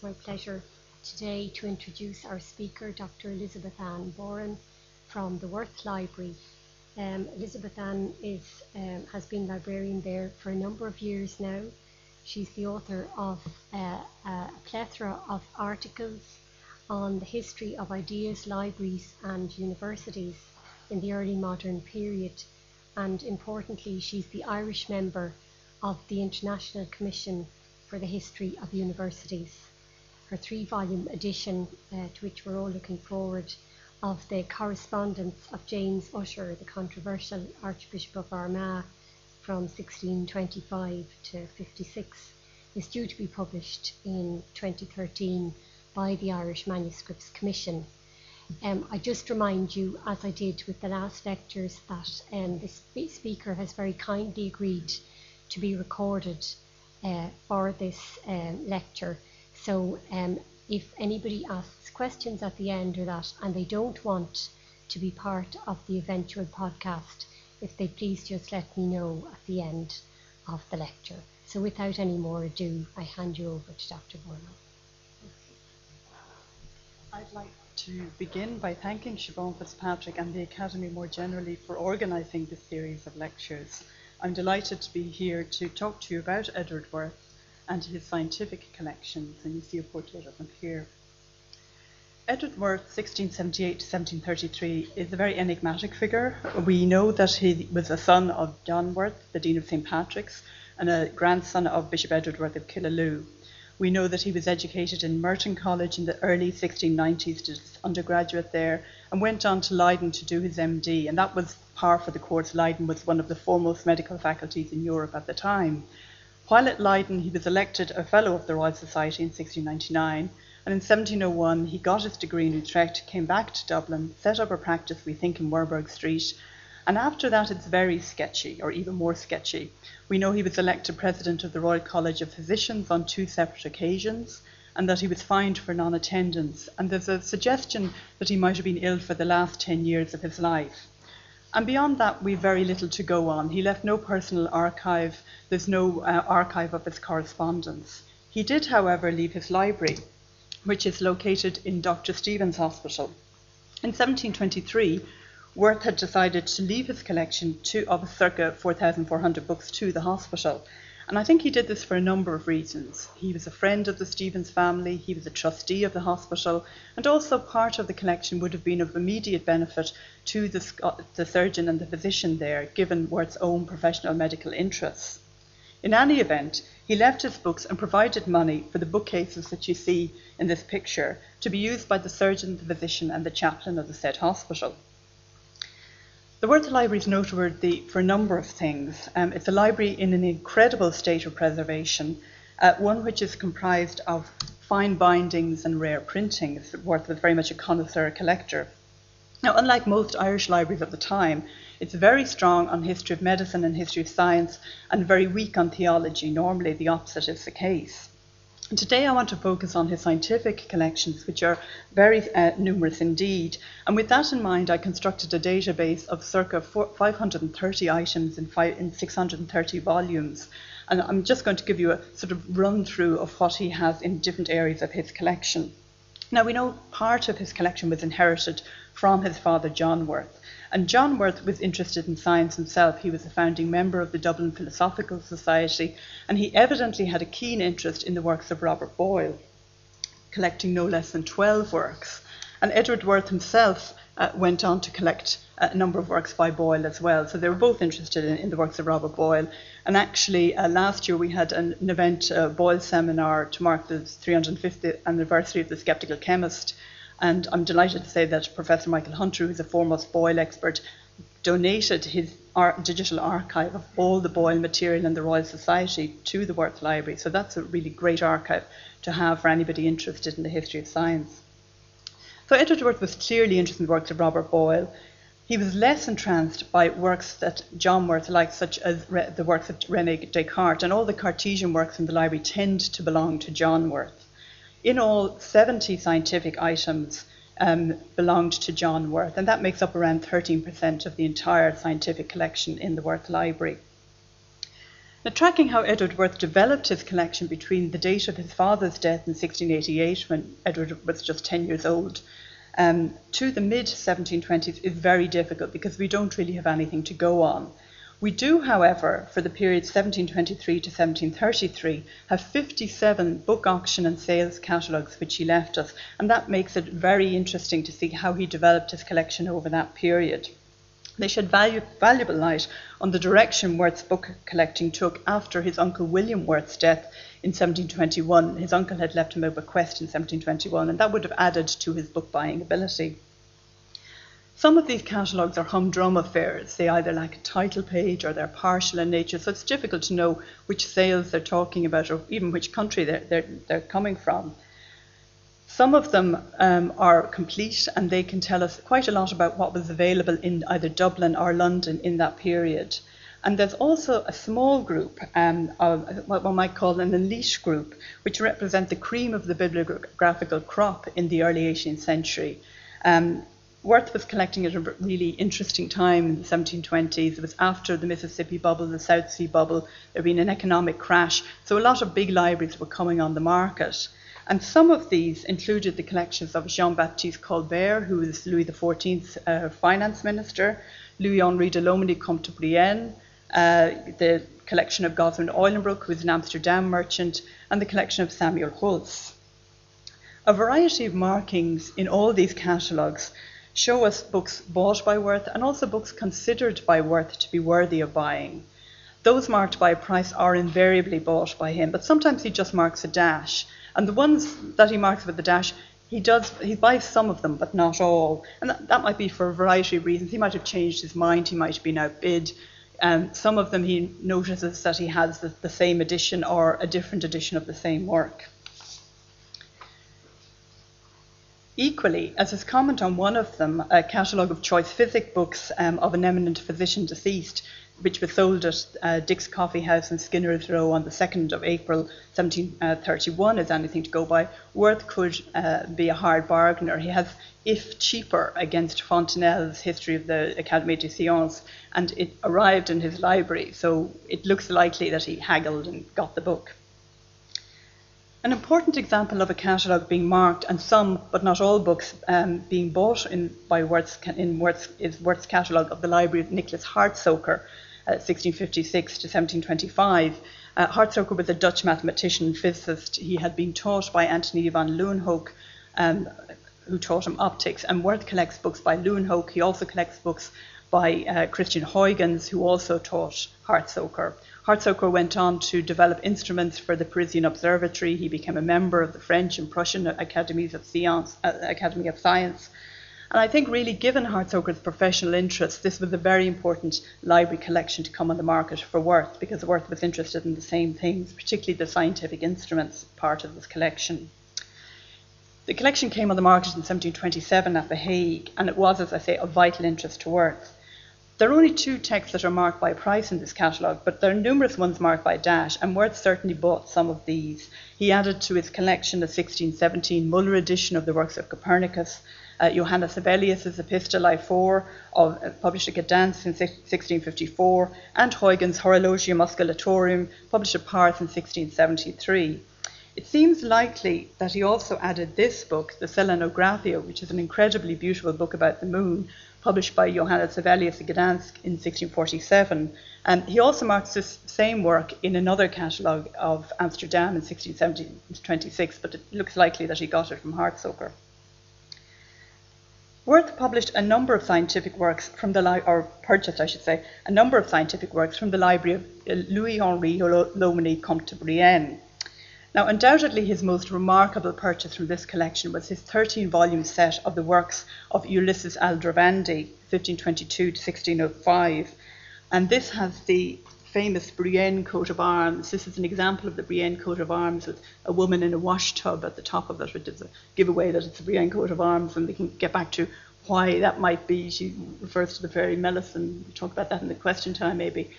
it's my pleasure today to introduce our speaker, Dr. Elizabethanne Boran from the Worth Library. Um, Elizabethanne is, um, has been librarian there for a number of years now. She's the author of uh, a plethora of articles on the history of ideas, libraries, and universities in the early modern period. And importantly, she's the Irish member of the International Commission for the History of Universities. Her three volume edition, uh, to which we're all looking forward, of the correspondence of James Ussher, the controversial Archbishop of Armagh from 1625 to 56, is due to be published in 2013 by the Irish Manuscripts Commission. Um, I just remind you, as I did with the last lectures, that um, the speaker has very kindly agreed to be recorded uh, for this um, lecture. So um, if anybody asks questions at the end or that and they don't want to be part of the eventual podcast, if they please just let me know at the end of the lecture. So without any more ado, I hand you over to Dr. Boran. I'd like to begin by thanking Siobhan Fitzpatrick and the Academy more generally for organising this series of lectures. I'm delighted to be here to talk to you about Edward Worth and his scientific collections, and you see a portrait of him here. Edward Worth, 1678 1733, is a very enigmatic figure. We know that he was a son of John Worth, the Dean of St. Patrick's, and a grandson of Bishop Edward Worth of Killaloe. We know that he was educated in Merton College in the early 1690s, did his undergraduate there, and went on to Leiden to do his MD. And that was par for the course. Leiden was one of the foremost medical faculties in Europe at the time. While at Leiden, he was elected a Fellow of the Royal Society in 1699. And in 1701, he got his degree in Utrecht, came back to Dublin, set up a practice, we think, in Werburgh Street, and after that, it's very sketchy, or even more sketchy. We know he was elected president of the Royal College of Physicians on two separate occasions, and that he was fined for non attendance. And there's a suggestion that he might have been ill for the last 10 years of his life. And beyond that, we've very little to go on. He left no personal archive, there's no uh, archive of his correspondence. He did, however, leave his library, which is located in Dr. Stevens Hospital. In 1723, Worth had decided to leave his collection to, of circa 4,400 books to the hospital. And I think he did this for a number of reasons. He was a friend of the Stevens family, he was a trustee of the hospital, and also part of the collection would have been of immediate benefit to the, uh, the surgeon and the physician there, given Worth's own professional medical interests. In any event, he left his books and provided money for the bookcases that you see in this picture to be used by the surgeon, the physician, and the chaplain of the said hospital. The Worth Library is noteworthy for a number of things. Um, it's a library in an incredible state of preservation, uh, one which is comprised of fine bindings and rare printings. Worth was very much a connoisseur collector. Now, unlike most Irish libraries of the time, it's very strong on history of medicine and history of science and very weak on theology. Normally, the opposite is the case. And today I want to focus on his scientific collections, which are very uh, numerous indeed. And with that in mind, I constructed a database of circa 530 items in, five, in 630 volumes. And I'm just going to give you a sort of run through of what he has in different areas of his collection. Now, we know part of his collection was inherited from his father, John Worth. And John Worth was interested in science himself. He was a founding member of the Dublin Philosophical Society, and he evidently had a keen interest in the works of Robert Boyle, collecting no less than 12 works. And Edward Worth himself uh, went on to collect a number of works by Boyle as well. So they were both interested in, in the works of Robert Boyle. And actually, uh, last year we had an, an event, a Boyle seminar, to mark the 350th anniversary of the Sceptical Chymist. And I'm delighted to say that Professor Michael Hunter, who's a foremost Boyle expert, donated his digital archive of all the Boyle material in the Royal Society to the Worth Library. So that's a really great archive to have for anybody interested in the history of science. So Edward Worth was clearly interested in the works of Robert Boyle. He was less entranced by works that John Worth liked, such as the works of René Descartes, and all the Cartesian works in the library tend to belong to John Worth. In all, 70 scientific items um, belonged to John Worth, and that makes up around 13% of the entire scientific collection in the Worth Library. Now, tracking how Edward Worth developed his collection between the date of his father's death in 1688, when Edward was just 10 years old, um, to the mid 1720s is very difficult because we don't really have anything to go on. We do, however, for the period 1723 to 1733, have 57 book auction and sales catalogues which he left us, and that makes it very interesting to see how he developed his collection over that period. They shed value, valuable light on the direction Worth's book collecting took after his uncle William Worth's death in 1721. His uncle had left him a bequest in 1721, and that would have added to his book buying ability. Some of these catalogues are humdrum affairs. They either lack a title page or they're partial in nature, so it's difficult to know which sales they're talking about or even which country they're, they're, they're coming from. Some of them um, are complete and they can tell us quite a lot about what was available in either Dublin or London in that period. And there's also a small group, um, of what one might call an elite group, which represent the cream of the bibliographical crop in the early 18th century. Um, Worth was collecting at a really interesting time in the 1720s. It was after the Mississippi bubble, the South Sea bubble. There had been an economic crash, so a lot of big libraries were coming on the market. And some of these included the collections of Jean Baptiste Colbert, who was Louis XIV's uh, finance minister, Louis Henri de Lomenie, Comte de Brienne, uh, the collection of Goswin Eulenbrock, who was an Amsterdam merchant, and the collection of Samuel Hulse. A variety of markings in all these catalogues show us books bought by Worth and also books considered by Worth to be worthy of buying. Those marked by a price are invariably bought by him, but sometimes he just marks a dash. And the ones that he marks with the dash, he does he buys some of them, but not all. And that, that might be for a variety of reasons. He might have changed his mind, he might have been outbid. Um, some of them he notices that he has the, the same edition or a different edition of the same work. Equally, as his comment on one of them, a catalogue of choice physic books um, of an eminent physician deceased, which was sold at uh, Dick's Coffee House in Skinner's Row on the 2nd of April 1731, is anything to go by, Worth could uh, be a hard bargainer. He has, if cheaper, against Fontenelle's History of the Académie des Sciences, and it arrived in his library, so it looks likely that he haggled and got the book. An important example of a catalogue being marked and some, but not all, books um, being bought in, by Worth's, in is catalogue of the library of Nicholas Hartsoeker, uh, 1656 to 1725. Uh, Hartsoeker was a Dutch mathematician and physicist. He had been taught by Antony van Leeuwenhoek, um, who taught him optics, and Worth collects books by Leeuwenhoek. He also collects books by uh, Christian Huygens, who also taught Hartsoeker. Hartsoeker went on to develop instruments for the Parisian Observatory. He became a member of the French and Prussian Academies of Science, uh, Academy of Science. And I think, really, given Hartsoeker's professional interests, this was a very important library collection to come on the market for Worth, because Worth was interested in the same things, particularly the scientific instruments part of this collection. The collection came on the market in 1727 at The Hague, and it was, as I say, of vital interest to Worth. There are only two texts that are marked by price in this catalogue, but there are numerous ones marked by dash, and Worth certainly bought some of these. He added to his collection a 1617 Muller edition of the works of Copernicus, uh, Johannes Hevelius's Epistolae 4, of, uh, published at Gdansk in 1654, and Huygens' Horologium Oscillatorium, published at Paris in 1673. It seems likely that he also added this book, the Selenographia, which is an incredibly beautiful book about the moon, published by Johannes Hevelius Gdansk in 1647. And he also marks this same work in another catalogue of Amsterdam in 1626, but it looks likely that he got it from Hartsoeker. Worth published a number of scientific works from the li- or purchased, I should say, a number of scientific works from the library of uh, Louis Henri Lomenie Comte de Brienne. Now, undoubtedly, his most remarkable purchase from this collection was his 13 volume set of the works of Ulysses Aldrovandi, 1522 to 1605. And this has the famous Brienne coat of arms. This is an example of the Brienne coat of arms with a woman in a wash tub at the top of it, which is a giveaway that it's a Brienne coat of arms, and we can get back to why that might be. She refers to the fairy Melusine. We'll talk about that in the question time, maybe.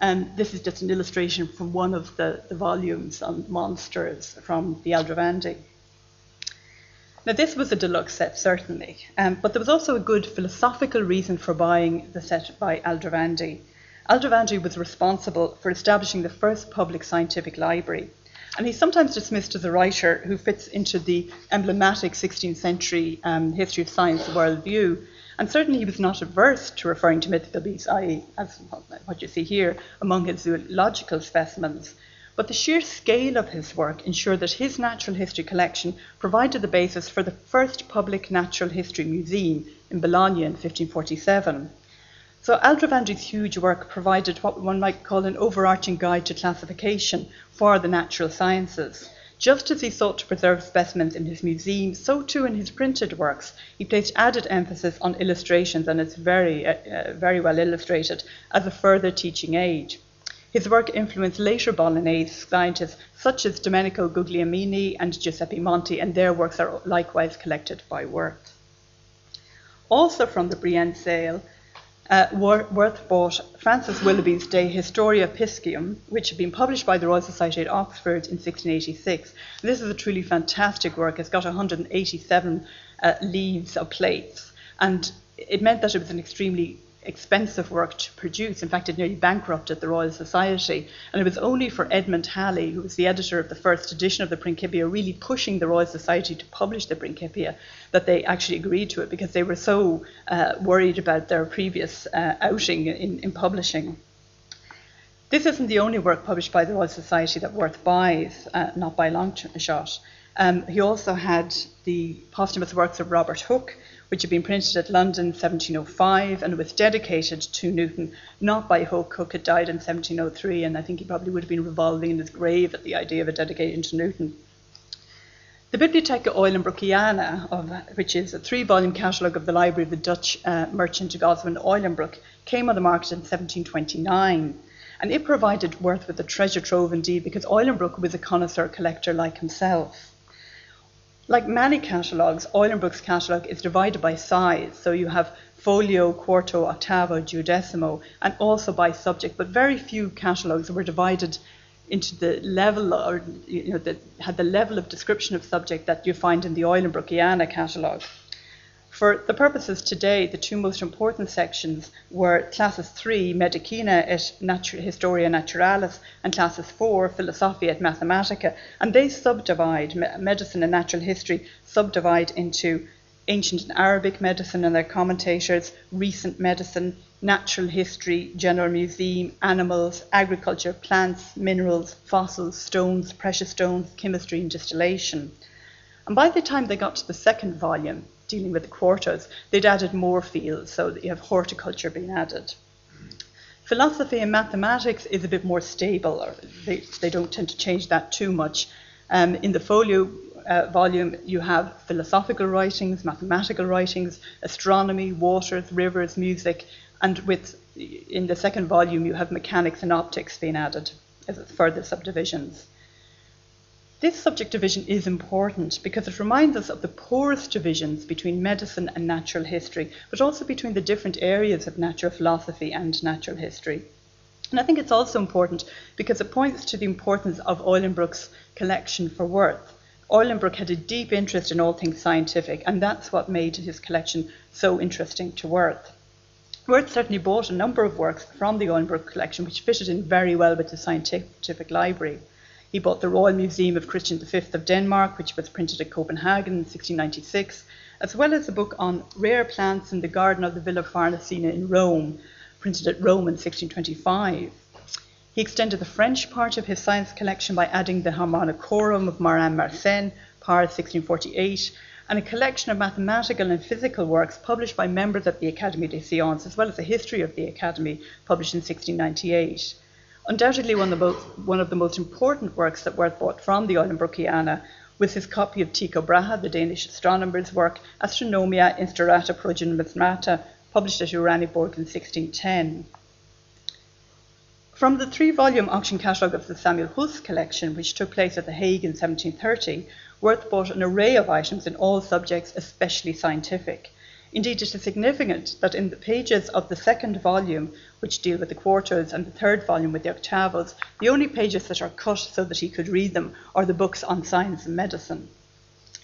Um, this is just an illustration from one of the, the volumes on monsters from the Aldrovandi. Now, this was a deluxe set, certainly, um, but there was also a good philosophical reason for buying the set by Aldrovandi. Aldrovandry was responsible for establishing the first public scientific library. And he's sometimes dismissed as a writer who fits into the emblematic 16th century um, history of science worldview. And certainly he was not averse to referring to mythical beasts, i.e., as what you see here, among his zoological specimens. But the sheer scale of his work ensured that his natural history collection provided the basis for the first public natural history museum in Bologna in 1547. So Aldrovandi's huge work provided what one might call an overarching guide to classification for the natural sciences. Just as he sought to preserve specimens in his museum, so too in his printed works, he placed added emphasis on illustrations, and it's very, uh, uh, very well illustrated, as a further teaching aid. His work influenced later Bolognese scientists such as Domenico Guglielmini and Giuseppe Monti, and their works are likewise collected by Worth. Also from the Brienne sale, uh, Worth bought Francis Willoughby's De Historia Piscium, which had been published by the Royal Society at Oxford in 1686. This is a truly fantastic work. It's got 187 uh, leaves of plates, and it meant that it was an extremely expensive work to produce. In fact, it nearly bankrupted the Royal Society. And it was only for Edmund Halley, who was the editor of the first edition of the Principia, really pushing the Royal Society to publish the Principia, that they actually agreed to it because they were so uh, worried about their previous uh, outing in, in publishing. This isn't the only work published by the Royal Society that Worth buys, uh, not by a long shot. Um, he also had the posthumous works of Robert Hooke, which had been printed at London in 1705 and was dedicated to Newton, not by Hooke. Hooke had died in 1703, and I think he probably would have been revolving in his grave at the idea of a dedication to Newton. The Bibliotheca Eulenbroeciana, of, which is a three volume catalogue of the library of the Dutch uh, merchant Goswin Eulenbroek, came on the market in 1729. And it provided Worth with a treasure trove indeed, because Eulenbroek was a connoisseur collector like himself. Like many catalogues, Eulenbroek's catalogue is divided by size. So you have folio, quarto, octavo, duodecimo, and also by subject. But very few catalogues were divided into the level or you know that had the level of description of subject that you find in the Eulenbroeciana catalogue. For the purposes today, the two most important sections were classes 3, Medicina et Natur- Historia Naturalis, and classes 4, Philosophia et Mathematica, and they subdivide medicine and natural history, subdivide into ancient and Arabic medicine and their commentators, recent medicine, natural history, general museum, animals, agriculture, plants, minerals, fossils, stones, precious stones, chemistry, and distillation. And by the time they got to the second volume, dealing with the quartos, they'd added more fields, so that you have horticulture being added. Philosophy and mathematics is a bit more stable, or they, they don't tend to change that too much. Um, in the folio uh, volume, you have philosophical writings, mathematical writings, astronomy, waters, rivers, music, and with in the second volume, you have mechanics and optics being added as further subdivisions. This subject division is important because it reminds us of the porous divisions between medicine and natural history, but also between the different areas of natural philosophy and natural history. And I think it's also important because it points to the importance of Eulenbroek's collection for Worth. Eulenbroek had a deep interest in all things scientific, and that's what made his collection so interesting to Worth. Worth certainly bought a number of works from the Eulenbroek collection, which fitted in very well with the scientific library. He bought the Royal Museum of Christian V of Denmark, which was printed at Copenhagen in 1696, as well as a book on rare plants in the garden of the Villa Farnesina in Rome, printed at Rome in 1625. He extended the French part of his science collection by adding the Harmonicorum of Marin Mersenne, Paris 1648, and a collection of mathematical and physical works published by members of the Académie des Sciences, as well as a history of the Academy published in 1698. Undoubtedly, one of, the most, one of the most important works that Worth bought from the Eulenbroeciana was his copy of Tycho Brahe, the Danish astronomer's work, Astronomia Instaurata pro Numismata, published at Uraniborg in 1610. From the three volume auction catalogue of the Samuel Hulst collection, which took place at The Hague in 1730, Worth bought an array of items in all subjects, especially scientific. Indeed, it is significant that in the pages of the second volume, which deal with the quartos, and the third volume with the octavos, the only pages that are cut so that he could read them are the books on science and medicine.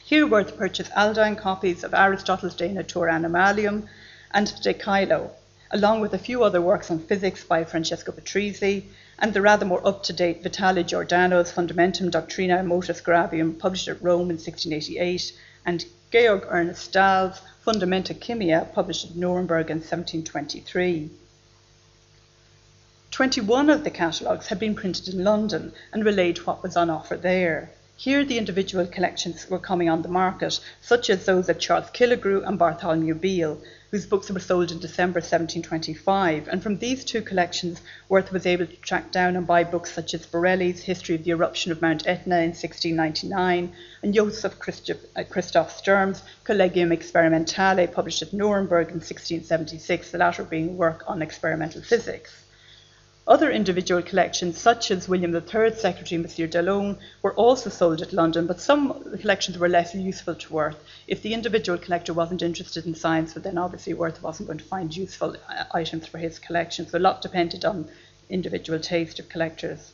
Here purchased Aldine copies of Aristotle's De Natura Animalium and De Caelo, along with a few other works on physics by Francesco Patrizzi, and the rather more up to date Vitale Giordano's Fundamentum Doctrinae Motus Gravium, published at Rome in 1688, and Georg Ernest Stahl's Fundamenta Chimia, published at Nuremberg in 1723. 21 of the catalogues had been printed in London and relayed what was on offer there. Here, the individual collections were coming on the market, such as those of Charles Killigrew and Bartholomew Beale, whose books were sold in December 1725. And from these two collections, Worth was able to track down and buy books such as Borelli's History of the Eruption of Mount Etna in 1699 and Joseph uh, Christoph Sturm's Collegium Experimentale, published at Nuremberg in 1676, the latter being work on experimental physics. Other individual collections, such as William III's secretary, Monsieur Delone, were also sold at London, but some collections were less useful to Worth. If the individual collector wasn't interested in science, but then obviously Worth wasn't going to find useful items for his collection. So a lot depended on individual taste of collectors.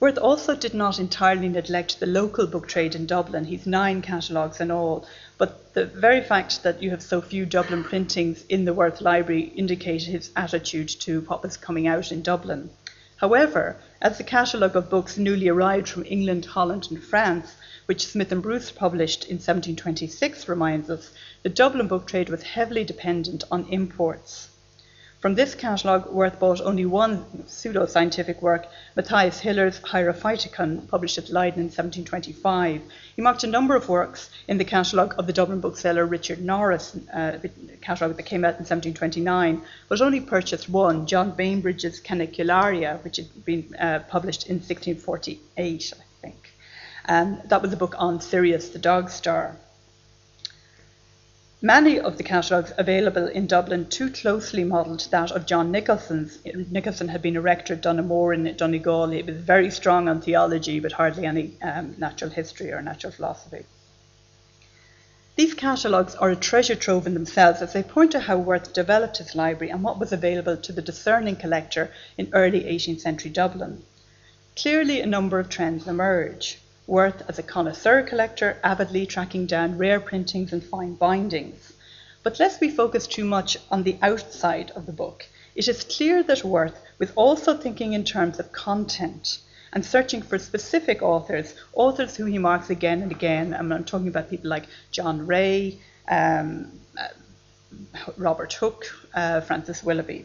Worth also did not entirely neglect the local book trade in Dublin. He's nine catalogues in all, but the very fact that you have so few Dublin printings in the Worth Library indicated his attitude to what was coming out in Dublin. However, as the catalogue of books newly arrived from England, Holland, and France, which Smith and Bruce published in 1726, reminds us, the Dublin book trade was heavily dependent on imports. From this catalogue, Worth bought only one pseudo-scientific work, Matthias Hiller's Hierophyticon, published at Leiden in 1725. He marked a number of works in the catalogue of the Dublin bookseller Richard Norris, uh, catalogue that came out in 1729, but only purchased one, John Bainbridge's Canicularia, which had been uh, published in 1648, I think. Um, that was a book on Sirius the dog star. Many of the catalogues available in Dublin too closely modelled that of John Nicholson's. Nicholson had been a rector at Donoughmore in Donegal. He was very strong on theology, but hardly any um, natural history or natural philosophy. These catalogues are a treasure trove in themselves as they point to how Worth developed his library and what was available to the discerning collector in early 18th century Dublin. Clearly, a number of trends emerge. Worth as a connoisseur collector, avidly tracking down rare printings and fine bindings. But lest we focus too much on the outside of the book, it is clear that Worth was also thinking in terms of content and searching for specific authors, authors who he marks again and again. I'm talking about people like John Ray, um, uh, Robert Hooke, uh, Francis Willoughby,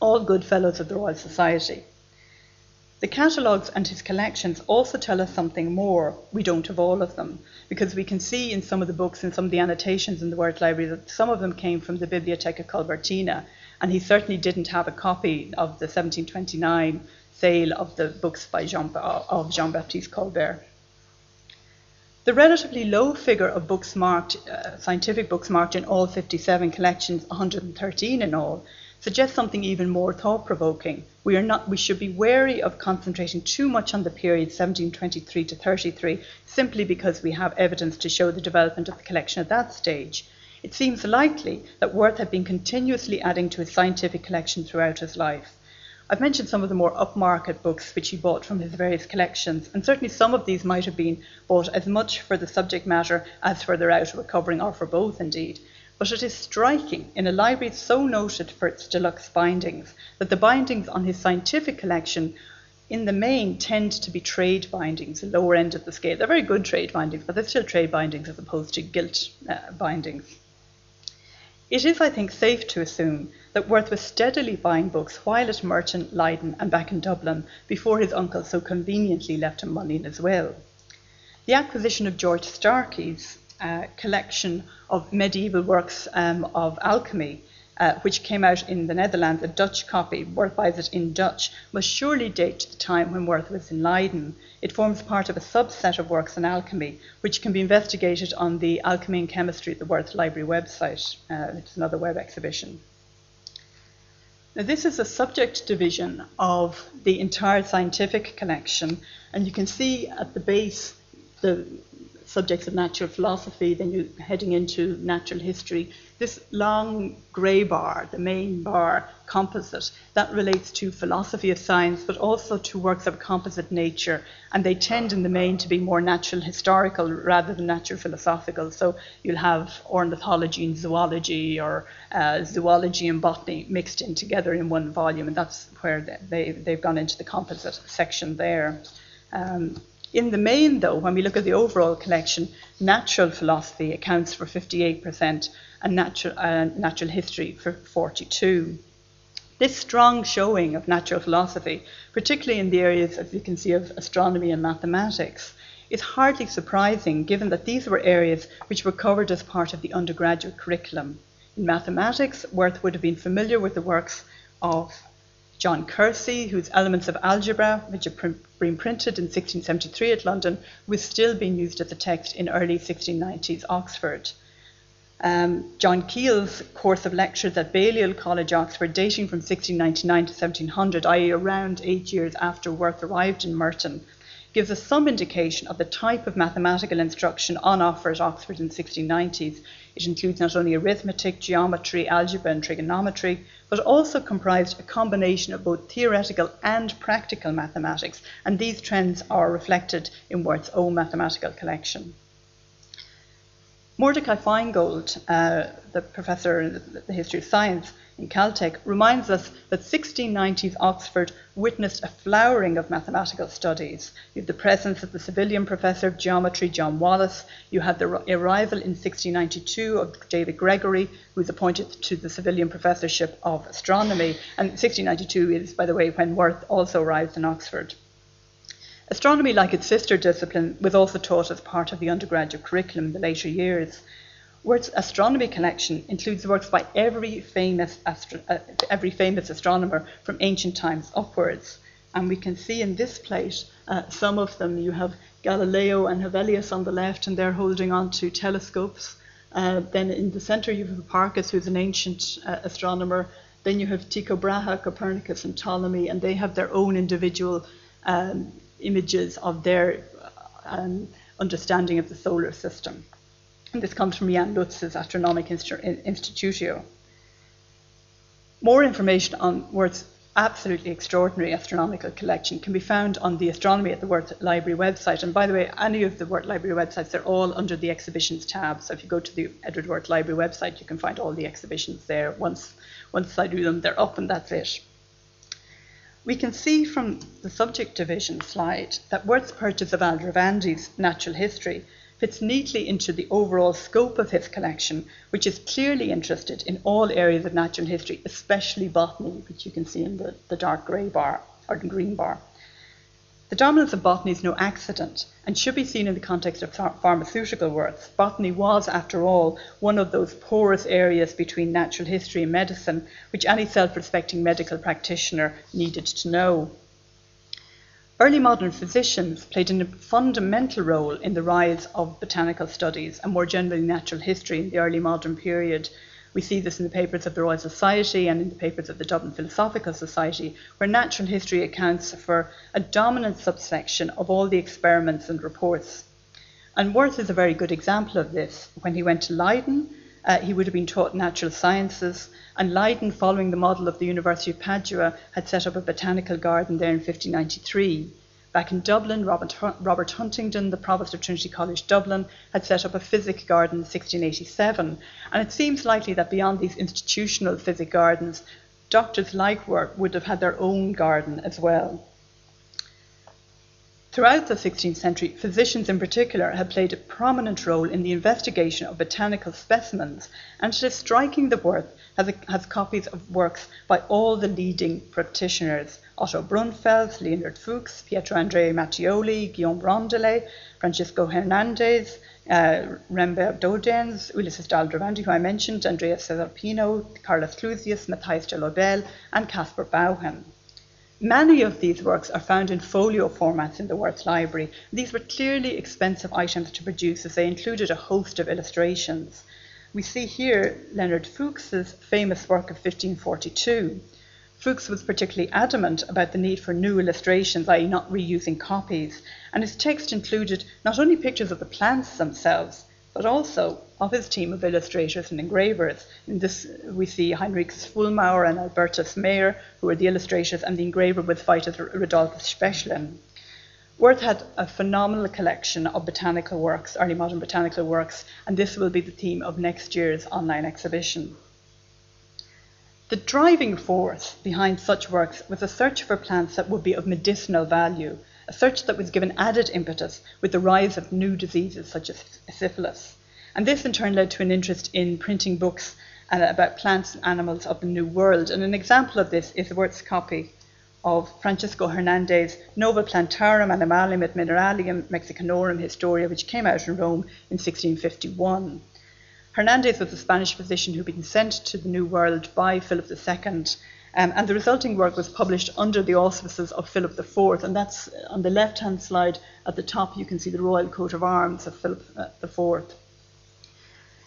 all good fellows of the Royal Society. The catalogues and his collections also tell us something more. We don't have all of them, because we can see in some of the books and some of the annotations in the Worth Library that some of them came from the Bibliotheca Colbertina, and he certainly didn't have a copy of the 1729 sale of the books by Jean, of Jean-Baptiste Colbert. The relatively low figure of books marked, uh, scientific books marked in all 57 collections, 113 in all, suggests something even more thought provoking. We, are not, we should be wary of concentrating too much on the period 1723 to 33 simply because we have evidence to show the development of the collection at that stage. It seems likely that Worth had been continuously adding to his scientific collection throughout his life. I've mentioned some of the more upmarket books which he bought from his various collections, and certainly some of these might have been bought as much for the subject matter as for their outer covering, or for both indeed. But it is striking, in a library so noted for its deluxe bindings, that the bindings on his scientific collection in the main tend to be trade bindings, the lower end of the scale. They're very good trade bindings, but they're still trade bindings as opposed to gilt uh, bindings. It is, I think, safe to assume that Worth was steadily buying books while at Merton, Leiden, and back in Dublin before his uncle so conveniently left him money in his will. The acquisition of George Starkey's uh, collection of medieval works um, of alchemy, uh, which came out in the Netherlands, a Dutch copy, Worth buys it in Dutch, must surely date to the time when Worth was in Leiden. It forms part of a subset of works on alchemy, which can be investigated on the Alchemy and Chemistry at the Worth Library website. Uh, it's another web exhibition. Now, this is a subject division of the entire scientific collection, and you can see at the base the subjects of natural philosophy, then you're heading into natural history. This long grey bar, the main bar, composite, that relates to philosophy of science, but also to works of composite nature. And they tend in the main to be more natural historical rather than natural philosophical. So you'll have ornithology and zoology or uh, zoology and botany mixed in together in one volume. And that's where they, they've gone into the composite section there. Um, in the main, though, when we look at the overall collection, natural philosophy accounts for 58% and natural, uh, natural history for 42. This strong showing of natural philosophy, particularly in the areas, as you can see, of astronomy and mathematics, is hardly surprising given that these were areas which were covered as part of the undergraduate curriculum. In mathematics, Worth would have been familiar with the works of John Kersey, whose Elements of Algebra, which had been printed in 1673 at London, was still being used as a text in early 1690s Oxford. Um, John Keill's course of lectures at Balliol College, Oxford, dating from 1699 to 1700, i.e., around eight years after Worth arrived in Merton, gives us some indication of the type of mathematical instruction on offer at Oxford in the 1690s. It includes not only arithmetic, geometry, algebra, and trigonometry, but also comprised a combination of both theoretical and practical mathematics, and these trends are reflected in Worth's own mathematical collection. Mordecai Feingold, uh, the professor in the history of science in Caltech, reminds us that 1690s Oxford witnessed a flowering of mathematical studies. You have the presence of the Savilian professor of geometry, John Wallis. You had the arrival in 1692 of David Gregory, who was appointed to the Savilian professorship of astronomy. And 1692 is, by the way, when Worth also arrives in Oxford. Astronomy, like its sister discipline, was also taught as part of the undergraduate curriculum in the later years. Worth's astronomy collection includes works by every famous, astro- uh, every famous astronomer from ancient times upwards. And we can see in this plate uh, some of them. You have Galileo and Hevelius on the left, and they're holding on to telescopes. Uh, then in the center, you have Hipparchus, who's an ancient uh, astronomer. Then you have Tycho Brahe, Copernicus, and Ptolemy, and they have their own individual um, images of their um, understanding of the solar system. This comes from Jan Lutz's Astronomic Institutio. More information on Worth's absolutely extraordinary astronomical collection can be found on the Astronomy at the Worth Library website. And by the way, any of the Worth Library websites, they're all under the exhibitions tab. So if you go to the Edward Worth Library website, you can find all the exhibitions there. Once, once I do them, they're up and that's it. We can see from the subject division slide that Worth's purchase of Aldrovand's Natural History fits neatly into the overall scope of his collection, which is clearly interested in all areas of natural history, especially botany, which you can see in the, the dark grey bar or the green bar. The dominance of botany is no accident and should be seen in the context of pharmaceutical works. Botany was, after all, one of those porous areas between natural history and medicine which any self respecting medical practitioner needed to know. Early modern physicians played a fundamental role in the rise of botanical studies and more generally natural history in the early modern period. We see this in the papers of the Royal Society and in the papers of the Dublin Philosophical Society, where natural history accounts for a dominant subsection of all the experiments and reports. And Worth is a very good example of this. When he went to Leiden, uh, he would have been taught natural sciences, and Leiden, following the model of the University of Padua, had set up a botanical garden there in 1593. Back in Dublin, Robert, Robert Huntington, the Provost of Trinity College Dublin, had set up a physic garden in 1687. And it seems likely that beyond these institutional physic gardens, doctors like Worth would have had their own garden as well. Throughout the 16th century, physicians in particular have played a prominent role in the investigation of botanical specimens, and it is striking that Worth has, has copies of works by all the leading practitioners Otto Brunfels, Leonard Fuchs, Pietro Andrea Mattioli, Guillaume Rondelet, Francisco Hernandez, uh, Rembert Dodoens, Ulysses d'Aldrovandi, who I mentioned, Andrea Cesarpino, Carlos Clusius, Matthias de Lobel, and Caspar Bauhin. Many of these works are found in folio formats in the Worth Library. These were clearly expensive items to produce as they included a host of illustrations. We see here Leonard Fuchs's famous work of 1542. Fuchs was particularly adamant about the need for new illustrations, i.e., not reusing copies, and his text included not only pictures of the plants themselves, but also of his team of illustrators and engravers. In this, we see Heinrichs Fuhlmauer and Albertus Mayer, who were the illustrators, and the engraver was Vitus Rudolphus Speschlen. Worth had a phenomenal collection of botanical works, early modern botanical works, and this will be the theme of next year's online exhibition. The driving force behind such works was a search for plants that would be of medicinal value, a search that was given added impetus with the rise of new diseases such as syphilis. And this in turn led to an interest in printing books uh, about plants and animals of the New World. And an example of this is Worth's copy of Francisco Hernandez Nova Plantarum Animalium et Mineralium Mexicanorum Historia, which came out in Rome in 1651. Hernandez was a Spanish physician who'd been sent to the New World by Philip II, um, and the resulting work was published under the auspices of Philip IV. And that's on the left hand slide at the top, you can see the royal coat of arms of Philip IV. Uh,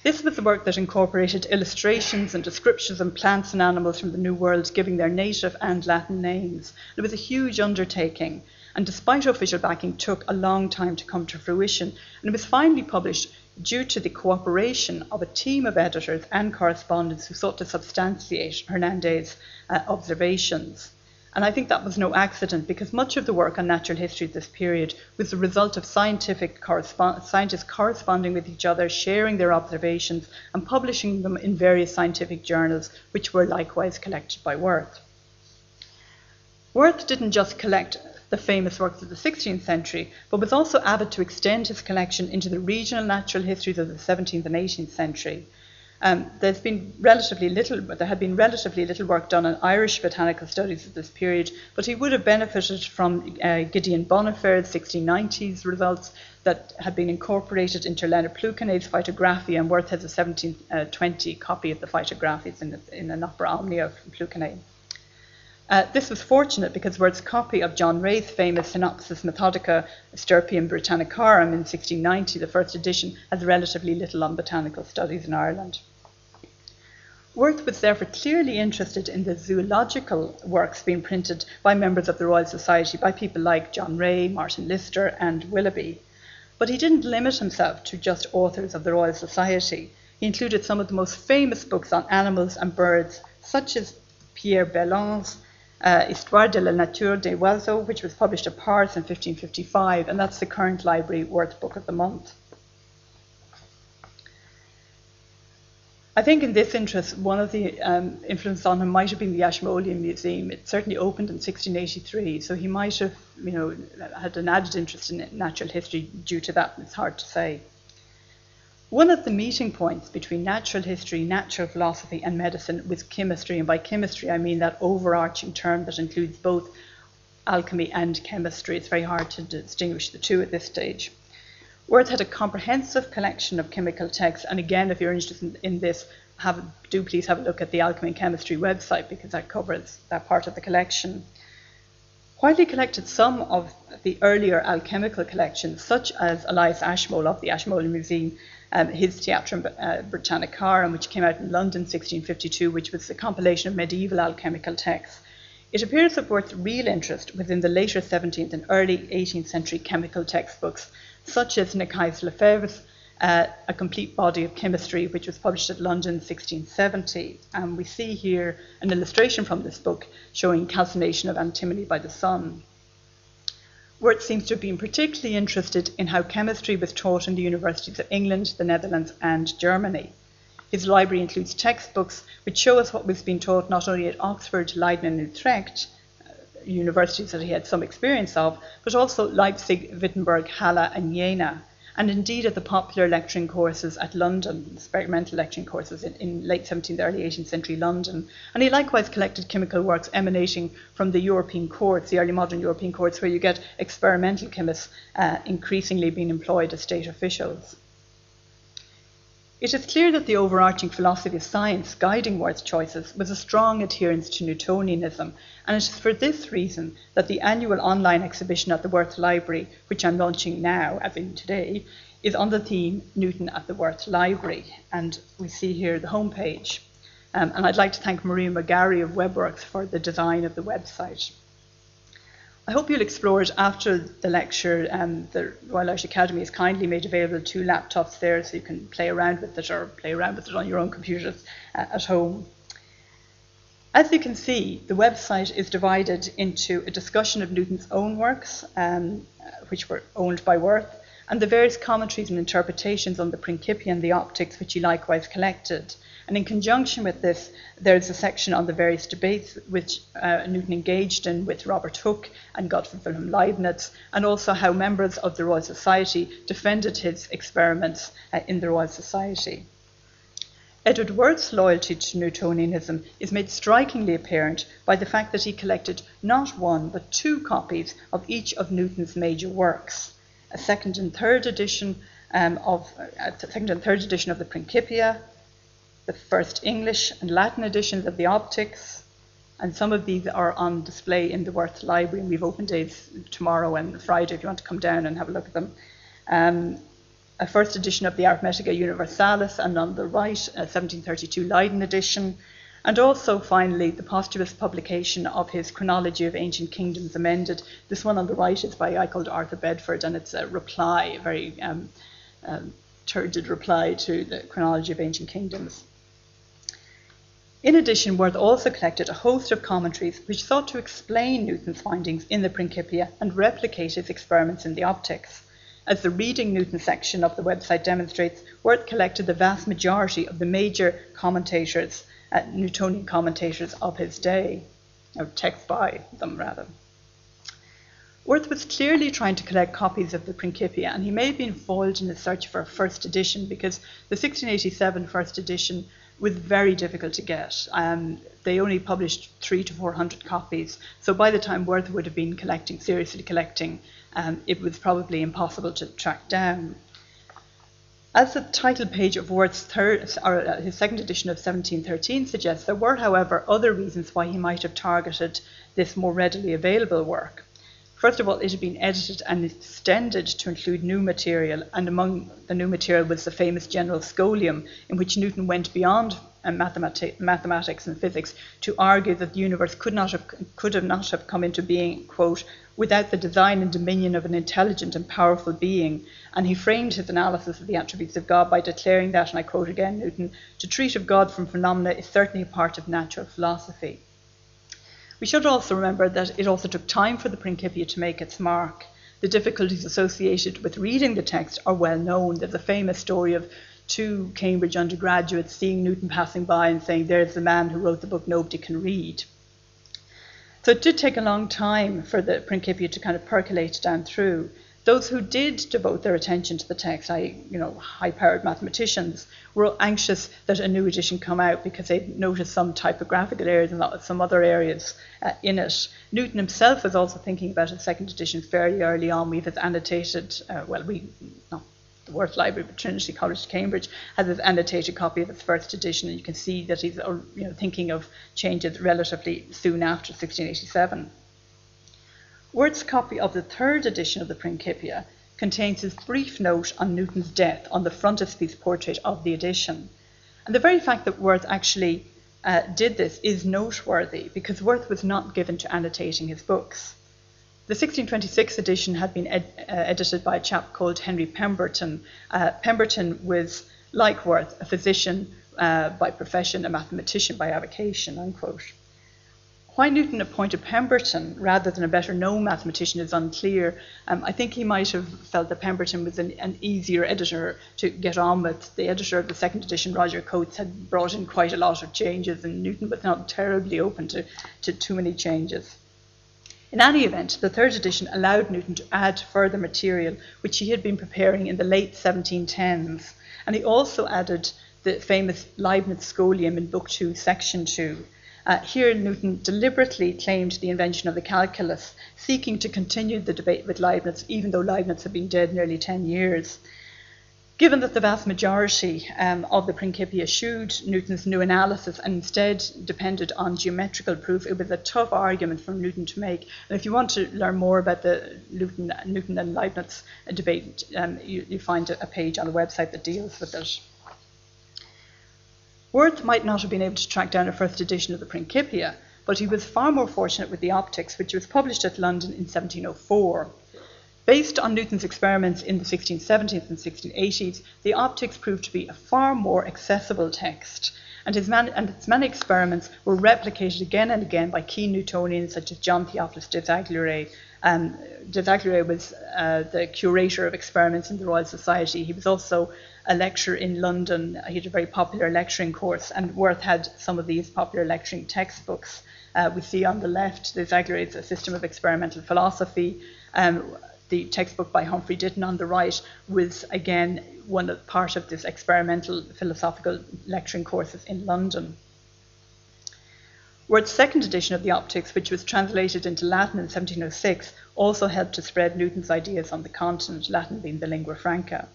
this was the work that incorporated illustrations and descriptions of plants and animals from the New World, giving their native and Latin names. It was a huge undertaking, and despite official backing, took a long time to come to fruition. And it was finally published due to the cooperation of a team of editors and correspondents who sought to substantiate Hernandez's uh, observations. And I think that was no accident because much of the work on natural history at this period was the result of scientific scientists corresponding with each other, sharing their observations, and publishing them in various scientific journals, which were likewise collected by Worth. Worth didn't just collect the famous works of the 16th century, but was also avid to extend his collection into the regional natural histories of the 17th and 18th century. Um, there's been relatively little, there had been relatively little work done on Irish botanical studies at this period, but he would have benefited from uh, Gideon Bonnivert's 1690s results that had been incorporated into Leonard Plukenet's Phytographia, and Worth has a 1720 uh, copy of the Phytographies in, in an opera omnia from Plukenet. Uh, this was fortunate because Worth's copy of John Ray's famous Synopsis Methodica Stirpium Britannicarum in 1690, the first edition, has relatively little on botanical studies in Ireland. Worth was therefore clearly interested in the zoological works being printed by members of the Royal Society, by people like John Ray, Martin Lister, and Willoughby. But he didn't limit himself to just authors of the Royal Society. He included some of the most famous books on animals and birds, such as Pierre Belon's uh, Histoire de la nature des oiseaux, which was published at Paris in 1555, and that's the current library Worth Book of the Month. I think in this interest, one of the um, influences on him might have been the Ashmolean Museum. It certainly opened in 1683, so he might have, you know, had an added interest in natural history due to that. It's hard to say. One of the meeting points between natural history, natural philosophy, and medicine was chemistry. And by chemistry, I mean that overarching term that includes both alchemy and chemistry. It's very hard to distinguish the two at this stage. Worth had a comprehensive collection of chemical texts, and again, if you're interested in, in this, have, do please have a look at the Alchemy and Chemistry website because that covers that part of the collection. While he collected some of the earlier alchemical collections, such as Elias Ashmole of the Ashmolean Museum, um, his Theatrum uh, Britannicarum, which came out in London 1652, which was a compilation of medieval alchemical texts. It appears that Worth's real interest was in the later 17th and early 18th century chemical textbooks, such as Nicaise Lefebvre's uh, A Complete Body of Chemistry, which was published at London 1670. And we see here an illustration from this book showing calcination of antimony by the sun. Worth seems to have been particularly interested in how chemistry was taught in the universities of England, the Netherlands, and Germany. His library includes textbooks which show us what was being taught not only at Oxford, Leiden, and Utrecht, uh, universities that he had some experience of, but also Leipzig, Wittenberg, Halle, and Jena, and indeed at the popular lecturing courses at London, experimental lecturing courses in, in, late 17th, early 18th century London. And he likewise collected chemical works emanating from the European courts, the early modern European courts, where you get experimental chemists uh, increasingly being employed as state officials. It is clear that the overarching philosophy of science guiding Worth's choices was a strong adherence to Newtonianism, and it is for this reason that the annual online exhibition at the Worth Library, which I'm launching now, as in today, is on the theme Newton at the Worth Library. And we see here the homepage. Um, and I'd like to thank Maria McGarry of WebWorks for the design of the website. I hope you'll explore it after the lecture. Um, the Royal Irish Academy has kindly made available two laptops there so you can play around with it or play around with it on your own computers uh, at home. As you can see, the website is divided into a discussion of Newton's own works, um, which were owned by Worth, and the various commentaries and interpretations on the Principia and the Optics, which he likewise collected. And in conjunction with this, there's a section on the various debates which uh, Newton engaged in with Robert Hooke and Gottfried Wilhelm Leibniz, and also how members of the Royal Society defended his experiments uh, in the Royal Society. Edward Worth's loyalty to Newtonianism is made strikingly apparent by the fact that he collected not one but two copies of each of Newton's major works, a second and third edition um, of uh, second and third edition of the Principia, the first English and Latin editions of the Optics, and some of these are on display in the Worth Library, and we've open days tomorrow and Friday if you want to come down and have a look at them. Um, a first edition of the Arithmetica Universalis, and on the right, a 1732 Leiden edition, and also finally the posthumous publication of his Chronology of Ancient Kingdoms Amended. This one on the right is by a guy called Arthur Bedford, and it's a reply, a very um, um, turgid reply to the Chronology of Ancient Kingdoms. In addition, Worth also collected a host of commentaries which sought to explain Newton's findings in the Principia and replicate his experiments in the optics. As the Reading Newton section of the website demonstrates, Worth collected the vast majority of the major commentators, uh, Newtonian commentators of his day, or texts by them rather. Worth was clearly trying to collect copies of the Principia, and he may have been foiled in his search for a first edition because the 1687 first edition was very difficult to get. Um, they only published three to four hundred copies, so by the time Worth would have been collecting, seriously collecting, um, it was probably impossible to track down. As the title page of Worth's third, or uh, his second edition of 1713 suggests, there were, however, other reasons why he might have targeted this more readily available work. First of all, it had been edited and extended to include new material, and among the new material was the famous General Scholium, in which Newton went beyond uh, mathemati- mathematics and physics to argue that the universe could not have could have not have come into being, quote, without the design and dominion of an intelligent and powerful being. And he framed his analysis of the attributes of God by declaring that, and I quote again Newton, to treat of God from phenomena is certainly a part of natural philosophy. We should also remember that it also took time for the Principia to make its mark. The difficulties associated with reading the text are well known. There's a famous story of two Cambridge undergraduates seeing Newton passing by and saying, There's the man who wrote the book nobody can read. So it did take a long time for the Principia to kind of percolate down through. Those who did devote their attention to the text, I, you know, high-powered mathematicians, were anxious that a new edition come out because they'd noticed some typographical errors and some other areas uh, in it. Newton himself was also thinking about a second edition fairly early on. We've his annotated, uh, well, we not the Worth Library, but Trinity College, Cambridge, has an annotated copy of its first edition, and you can see that he's uh, you know, thinking of changes relatively soon after 1687. Worth's copy of the third edition of the Principia contains his brief note on Newton's death on the frontispiece portrait of the edition. And the very fact that Worth actually uh, did this is noteworthy because Worth was not given to annotating his books. The 1626 edition had been ed- uh, edited by a chap called Henry Pemberton. Uh, Pemberton was, like Worth, a physician uh, by profession, a mathematician by avocation, unquote. Why Newton appointed Pemberton rather than a better known mathematician is unclear. Um, I think he might have felt that Pemberton was an, an, easier editor to get on with. The editor of the second edition, Roger Cotes, had brought in quite a lot of changes, and Newton was not terribly open to, to too many changes. In any event, the third edition allowed Newton to add further material which he had been preparing in the late 1710s, and he also added the famous Leibniz Scholium in Book 2, Section 2. Uh, here, Newton deliberately claimed the invention of the calculus, seeking to continue the debate with Leibniz, even though Leibniz had been dead nearly 10 years. Given that the vast majority um, of the Principia eschewed Newton's new analysis and instead depended on geometrical proof, it was a tough argument for Newton to make. And if you want to learn more about the Newton, Newton and Leibniz debate, um, you, you, find a page on the website that deals with it. Worth might not have been able to track down a first edition of the Principia, but he was far more fortunate with the Optics, which was published at London in 1704. Based on Newton's experiments in the 1670s and 1680s, the Optics proved to be a far more accessible text, and, his man, and its many experiments were replicated again and again by key Newtonians such as John Theophilus Desaguliers. Um, Desaguliers was uh, the curator of experiments in the Royal Society. He was also a lecture in London. He had a very popular lecturing course, and Worth had some of these popular lecturing textbooks. Uh, we see on the left Desaguliers' A System of Experimental Philosophy. Um, the textbook by Humphrey Ditton on the right was again one of, part of this experimental philosophical lecturing courses in London. Worth's second edition of the Optics, which was translated into Latin in 1706, also helped to spread Newton's ideas on the continent, Latin being the lingua franca.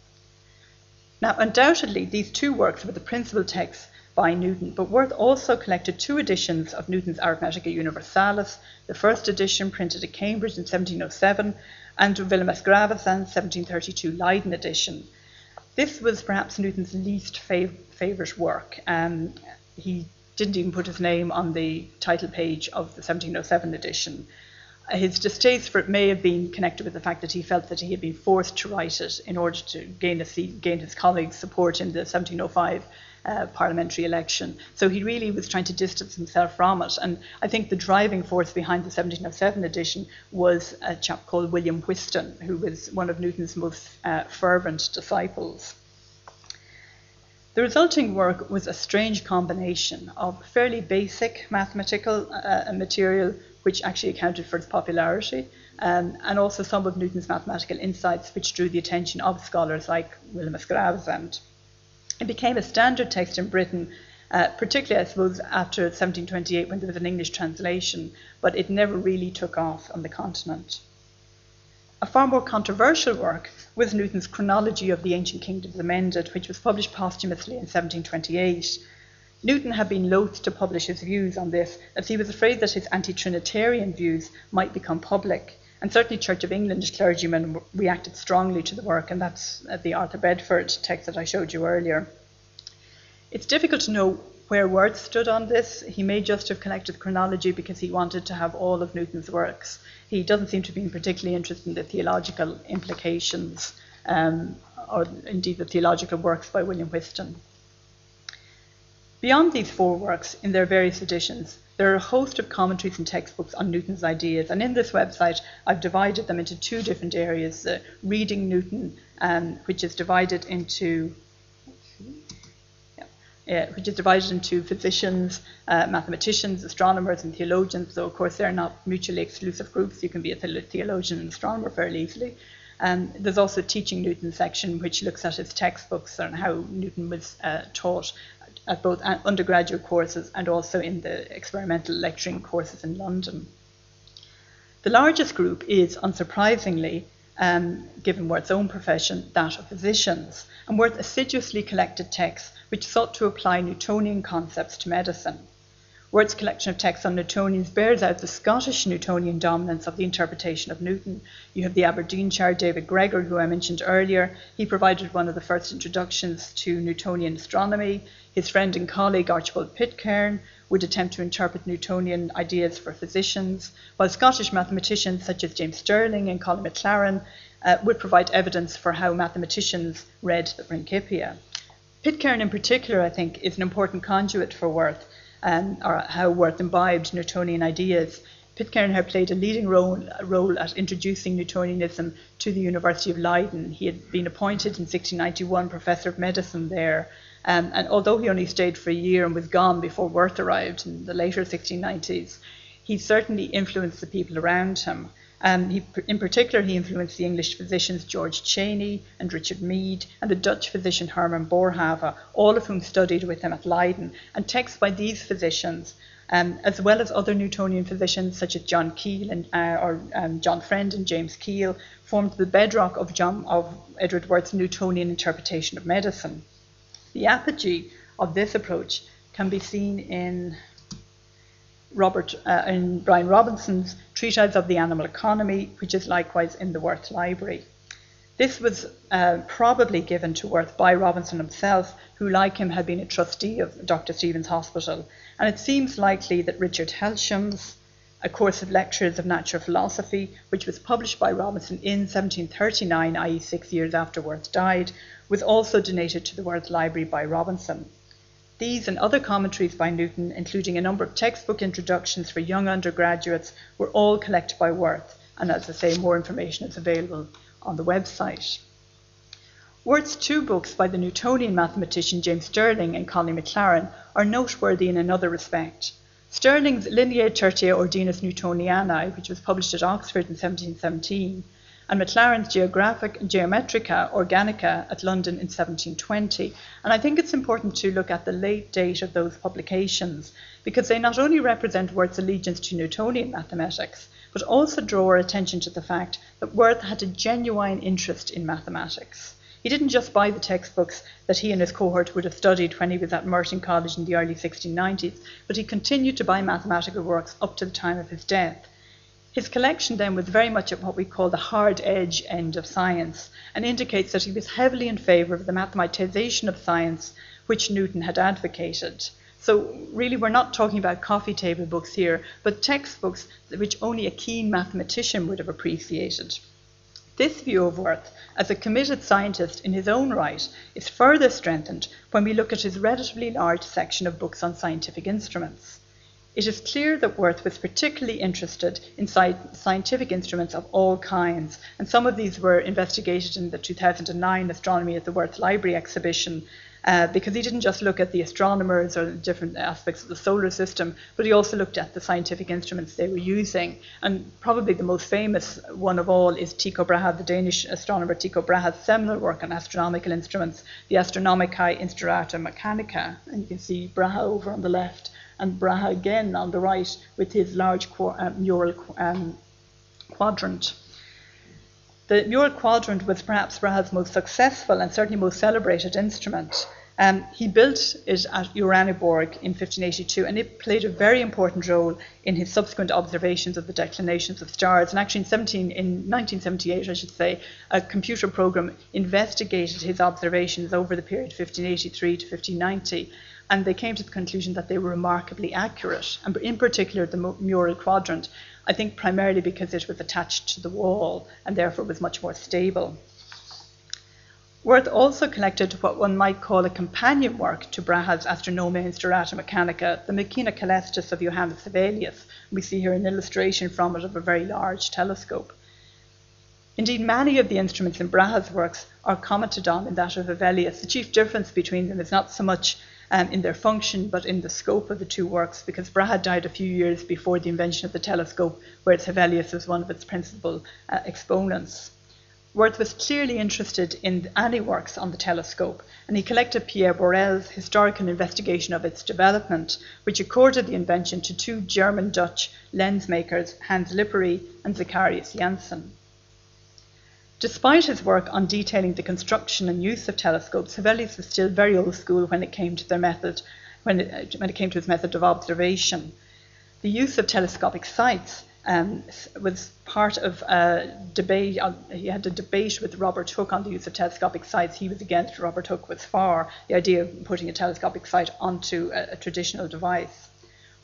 Now, undoubtedly, these two works were the principal texts by Newton, but Worth also collected two editions of Newton's Arithmetica Universalis, the first edition printed at Cambridge in 1707 and Wilhelmus Gravesand's 1732 Leiden edition. This was perhaps Newton's least fav- favourite work. Um, he didn't even put his name on the title page of the 1707 edition. His distaste for it may have been connected with the fact that he felt that he had been forced to write it in order to gain, a seat, gain his colleagues' support in the 1705 uh, parliamentary election. So he really was trying to distance himself from it. And I think the driving force behind the 1707 edition was a chap called William Whiston, who was one of Newton's most uh, fervent disciples. The resulting work was a strange combination of fairly basic mathematical uh, material, which actually accounted for its popularity, um, and also some of Newton's mathematical insights, which drew the attention of scholars like Wilhelmus Gravesand. It became a standard text in Britain, uh, particularly, I suppose, after 1728 when there was an English translation, but it never really took off on the continent. A far more controversial work was Newton's Chronology of the Ancient Kingdoms Amended, which was published posthumously in 1728. Newton had been loath to publish his views on this, as he was afraid that his anti Trinitarian views might become public. And certainly, Church of England clergymen reacted strongly to the work, and that's uh, the Arthur Bedford text that I showed you earlier. It's difficult to know where Worth stood on this. He may just have collected the chronology because he wanted to have all of Newton's works. He doesn't seem to be particularly interested in the theological implications, um, or indeed the theological works by William Whiston. Beyond these four works, in their various editions, there are a host of commentaries and textbooks on Newton's ideas, and in this website, I've divided them into two different areas uh, reading Newton, um, which is divided into uh, which is divided into physicians, uh, mathematicians, astronomers, and theologians. So, of course, they're not mutually exclusive groups. You can be a theologian and astronomer fairly easily. Um, there's also a teaching Newton section, which looks at his textbooks and how Newton was uh, taught at both undergraduate courses and also in the experimental lecturing courses in London. The largest group is, unsurprisingly, um, given Worth's own profession, that of physicians, and Worth assiduously collected texts which sought to apply Newtonian concepts to medicine. Worth's collection of texts on Newtonians bears out the Scottish Newtonian dominance of the interpretation of Newton. You have the Aberdeenshire David Gregor, who I mentioned earlier. He provided one of the first introductions to Newtonian astronomy. His friend and colleague Archibald Pitcairn would attempt to interpret Newtonian ideas for physicians, while Scottish mathematicians such as James Stirling and Colin Maclaurin uh, would provide evidence for how mathematicians read the Principia. Pitcairn, in particular, I think, is an important conduit for Worth um, or how Worth imbibed Newtonian ideas. Pitcairn had played a leading role, role at introducing Newtonianism to the University of Leiden. He had been appointed in 1691 professor of medicine there, um, and although he only stayed for a year and was gone before Worth arrived in the later 1690s, he certainly influenced the people around him. Um, he, in particular, he influenced the English physicians George Cheyne and Richard Mead, and the Dutch physician Herman Boerhaave, all of whom studied with him at Leiden. And texts by these physicians, um, as well as other Newtonian physicians such as John Keill and uh, or um, John Freind and James Keill, formed the bedrock of, John, of Edward Worth's Newtonian interpretation of medicine. The apogee of this approach can be seen in Robert uh, in Brian Robinson's Treatise of the Animal Economy, which is likewise in the Worth Library. This was uh, probably given to Worth by Robinson himself, who, like him, had been a trustee of Dr. Steevens Hospital. And it seems likely that Richard Helsham's A Course of Lectures of Natural Philosophy, which was published by Robinson in 1739, i.e., six years after Worth died, was also donated to the Worth Library by Robinson. These and other commentaries by Newton, including a number of textbook introductions for young undergraduates, were all collected by Worth. And as I say, more information is available on the website. Worth's two books by the Newtonian mathematician James Stirling and Conley Maclaurin are noteworthy in another respect. Stirling's Lineae Tertiae Ordinis Newtonianae, which was published at Oxford in 1717, and Maclaurin's Geographic, Geometrica Organica at London in 1720. And I think it's important to look at the late date of those publications because they not only represent Worth's allegiance to Newtonian mathematics, but also draw our attention to the fact that Worth had a genuine interest in mathematics. He didn't just buy the textbooks that he and his cohort would have studied when he was at Merton College in the early 1690s, but he continued to buy mathematical works up to the time of his death. His collection then was very much at what we call the hard edge end of science and indicates that he was heavily in favour of the mathematization of science which Newton had advocated. So, really, we're not talking about coffee table books here, but textbooks which only a keen mathematician would have appreciated. This view of Worth as a committed scientist in his own right is further strengthened when we look at his relatively large section of books on scientific instruments. It is clear that Worth was particularly interested in sci- scientific instruments of all kinds, and some of these were investigated in the 2009 Astronomy at the Worth Library exhibition. Uh, because he didn't just look at the astronomers or the different aspects of the solar system, but he also looked at the scientific instruments they were using. And probably the most famous one of all is Tycho Brahe, the Danish astronomer Tycho Brahe's seminal work on astronomical instruments, the Astronomicae Instaurata Mechanica. And you can see Brahe over on the left and Brahe again on the right with his large uh, mural um, quadrant. The mural quadrant was perhaps Brahe's most successful and certainly most celebrated instrument. Um, he built it at Uraniborg in 1582, and it played a very important role in his subsequent observations of the declinations of stars. And actually, in, 17, in 1978, I should say, a computer program investigated his observations over the period 1583 to 1590 and they came to the conclusion that they were remarkably accurate, and in particular the mural quadrant, I think primarily because it was attached to the wall and therefore was much more stable. Worth also collected what one might call a companion work to Brahe's Astronomia Instaurata Mechanica, the Machina Coelestis of Johannes Hevelius. We see here an illustration from it of a very large telescope. Indeed, many of the instruments in Brahe's works are commented on in that of Hevelius. The chief difference between them is not so much um, in their function, but in the scope of the two works, because Brahe died a few years before the invention of the telescope, whereas Hevelius was one of its principal uh, exponents. Worth was clearly interested in any works on the telescope, and he collected Pierre Borel's historical investigation of its development, which accorded the invention to two German Dutch lens makers, Hans Lippershey and Zacharias Janssen. Despite his work on detailing the construction and use of telescopes, Hevelius was still very old school when it came to their method, when it, when it came to his method of observation. The use of telescopic sights um, was part of a debate. Uh, he had a debate with Robert Hooke on the use of telescopic sights. He was against. Robert Hooke was for the idea of putting a telescopic sight onto a, a traditional device.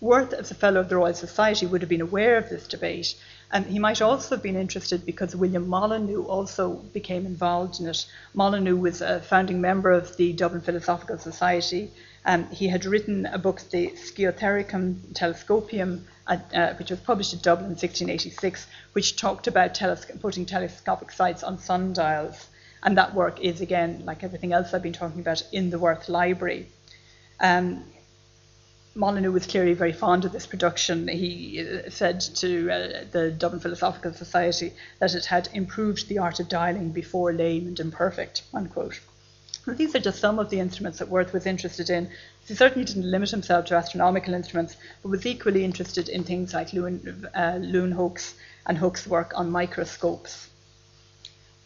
Worth, as a fellow of the Royal Society, would have been aware of this debate, and he might also have been interested because William Molyneux also became involved in it. Molyneux was a founding member of the Dublin Philosophical Society. and he had written a book, the Sciothericum Telescopium, uh, uh, which was published in Dublin in 1686, which talked about putting telescopic sights on sundials. And that work is, again, like everything else I've been talking about, in the Worth Library. Um, Molyneux was clearly very fond of this production. He uh, said to uh, the Dublin Philosophical Society that it had improved the art of dialing before lame and imperfect. Unquote. These are just some of the instruments that Worth was interested in. He certainly didn't limit himself to astronomical instruments, but was equally interested in things like Lewin, uh, and Hooke's work on microscopes.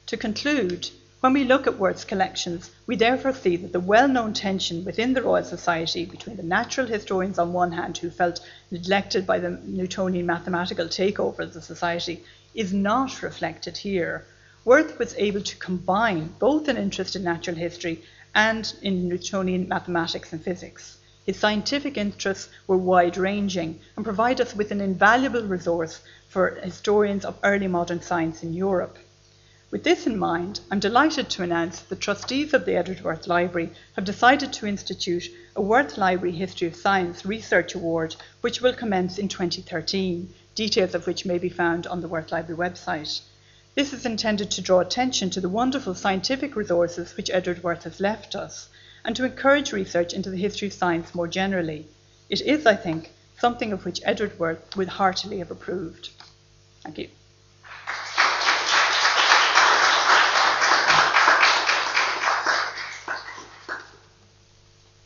To conclude, when we look at Worth's collections, we therefore see that the well known tension within the Royal Society between the natural historians on one hand, who felt neglected by the Newtonian mathematical takeover of the Society, is not reflected here. Worth was able to combine both an interest in natural history and in Newtonian mathematics and physics. His scientific interests were wide ranging and provide us with an invaluable resource for historians of early modern science in Europe. With this in mind, I'm delighted to announce that the trustees of the Edward Worth Library have decided to institute a Worth Library History of Science Research Award, which will commence in 2013, details of which may be found on the Worth Library website. This is intended to draw attention to the wonderful scientific resources which Edward Worth has left us and to encourage research into the history of science more generally. It is, I think, something of which Edward Worth would heartily have approved. Thank you.